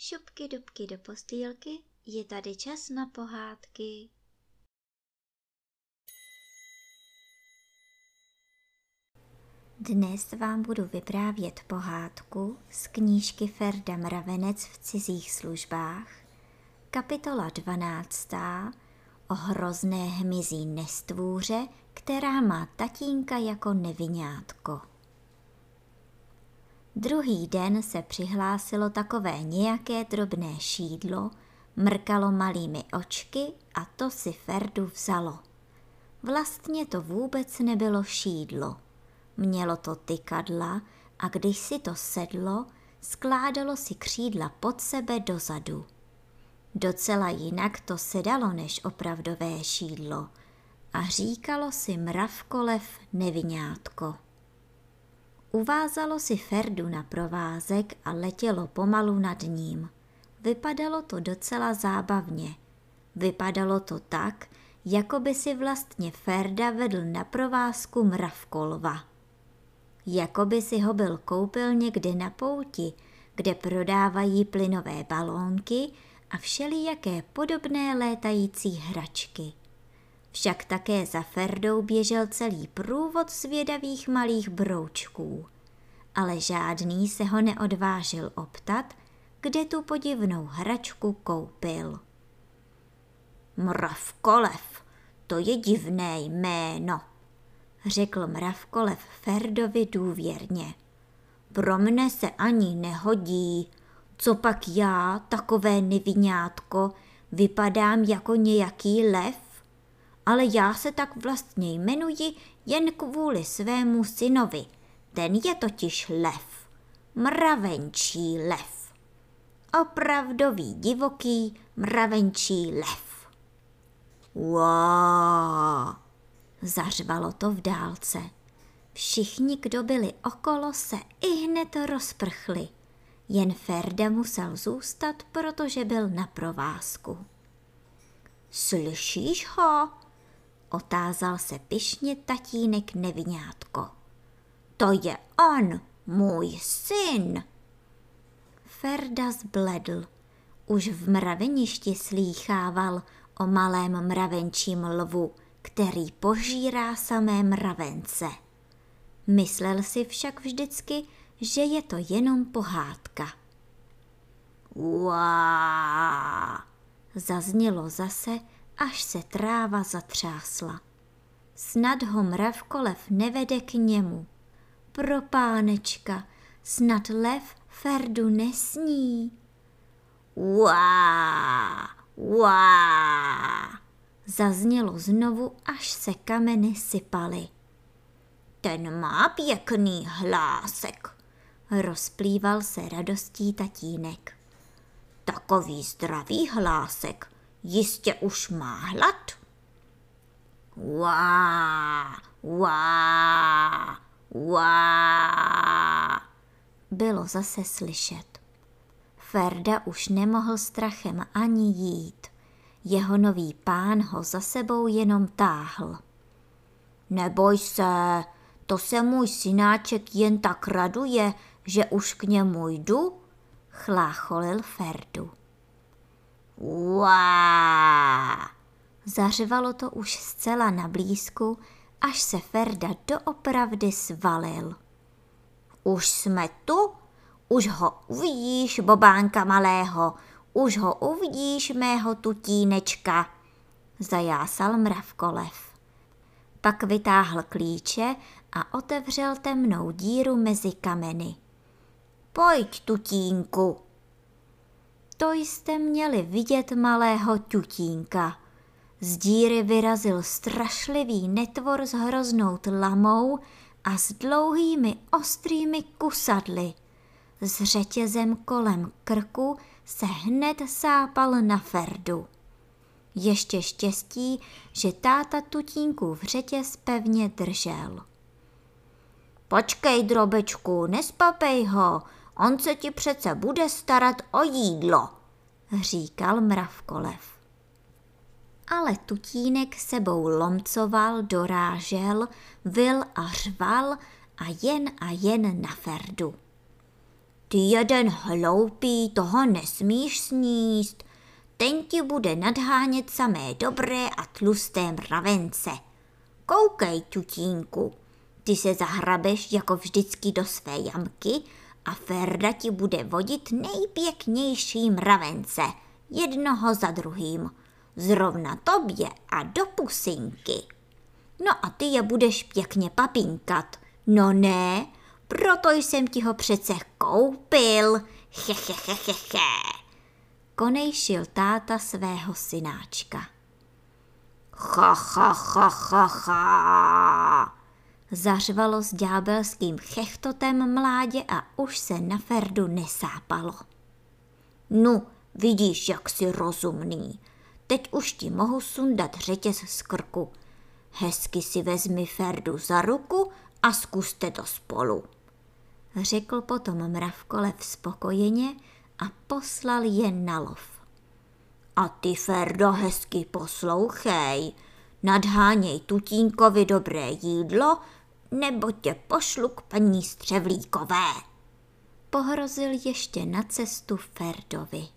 dubky, dubky do postýlky, je tady čas na pohádky. Dnes vám budu vyprávět pohádku z knížky Ferda Mravenec v cizích službách, kapitola 12. o hrozné hmyzí nestvůře, která má tatínka jako nevinátko. Druhý den se přihlásilo takové nějaké drobné šídlo, mrkalo malými očky a to si Ferdu vzalo. Vlastně to vůbec nebylo šídlo. Mělo to tykadla a když si to sedlo, skládalo si křídla pod sebe dozadu. Docela jinak to sedalo než opravdové šídlo a říkalo si mravkolev nevinátko. Uvázalo si Ferdu na provázek a letělo pomalu nad ním. Vypadalo to docela zábavně. Vypadalo to tak, jako by si vlastně Ferda vedl na provázku mravkolva. Jako by si ho byl koupil někde na pouti, kde prodávají plynové balónky a všelijaké podobné létající hračky. Však také za Ferdou běžel celý průvod zvědavých malých broučků. Ale žádný se ho neodvážil optat, kde tu podivnou hračku koupil. Mravkolev, to je divné jméno, řekl Mravkolev Ferdovi důvěrně. Pro mne se ani nehodí, co pak já, takové nevinátko, vypadám jako nějaký lev? Ale já se tak vlastně jmenuji jen kvůli svému synovi. Ten je totiž lev, mravenčí lev. Opravdový divoký mravenčí lev. Wow, zařvalo to v dálce. Všichni, kdo byli okolo, se i hned rozprchli. Jen Ferda musel zůstat, protože byl na provázku. Slyšíš ho? Otázal se pišně tatínek nevinátko. To je on, můj syn. Ferda zbledl. Už v mraveništi slýchával o malém mravenčím lvu, který požírá samé mravence. Myslel si však vždycky, že je to jenom pohádka. Uá, zaznělo zase až se tráva zatřásla. Snad ho mravkolev nevede k němu. Pro pánečka, snad lev Ferdu nesní. Uá, uá, zaznělo znovu, až se kameny sypaly. Ten má pěkný hlásek, rozplýval se radostí tatínek. Takový zdravý hlásek Jistě už má hlad? Uá, uá, uá. Bylo zase slyšet. Ferda už nemohl strachem ani jít. Jeho nový pán ho za sebou jenom táhl. Neboj se, to se můj synáček jen tak raduje, že už k němu jdu, chlácholil Ferdu. Uá! Zařvalo to už zcela na blízku, až se Ferda doopravdy svalil. Už jsme tu, už ho uvidíš, bobánka malého, už ho uvidíš, mého tutínečka, zajásal mravkolev. Pak vytáhl klíče a otevřel temnou díru mezi kameny. Pojď, tutínku, to jste měli vidět malého ťutínka. Z díry vyrazil strašlivý netvor s hroznou tlamou a s dlouhými ostrými kusadly. S řetězem kolem krku se hned sápal na Ferdu. Ještě štěstí, že táta v řetěz pevně držel. Počkej, drobečku, nespapej ho, On se ti přece bude starat o jídlo, říkal mravkolev. Ale tutínek sebou lomcoval, dorážel, vil a řval a jen a jen na Ferdu. ty jeden hloupý, toho nesmíš sníst. Ten ti bude nadhánět samé dobré a tlusté mravence. Koukej, tutínku, ty se zahrabeš jako vždycky do své jamky a Ferda ti bude vodit nejpěknější mravence, jednoho za druhým, zrovna tobě a do pusinky. No a ty je budeš pěkně papinkat. No ne, proto jsem ti ho přece koupil. Hehehehehe. Konejšil táta svého synáčka. Ha, ha, ha, ha, ha. Zařvalo s ďábelským chechtotem mládě a už se na Ferdu nesápalo. Nu, vidíš, jak jsi rozumný. Teď už ti mohu sundat řetěz z krku. Hezky si vezmi Ferdu za ruku a zkuste to spolu. Řekl potom mravkolev spokojeně a poslal je na lov. A ty, Ferdo, hezky poslouchej, nadháněj tutínkovi dobré jídlo, nebo tě pošlu k paní Střevlíkové. Pohrozil ještě na cestu Ferdovi.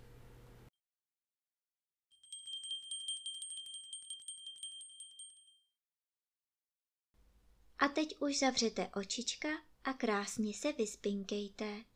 A teď už zavřete očička a krásně se vyspinkejte.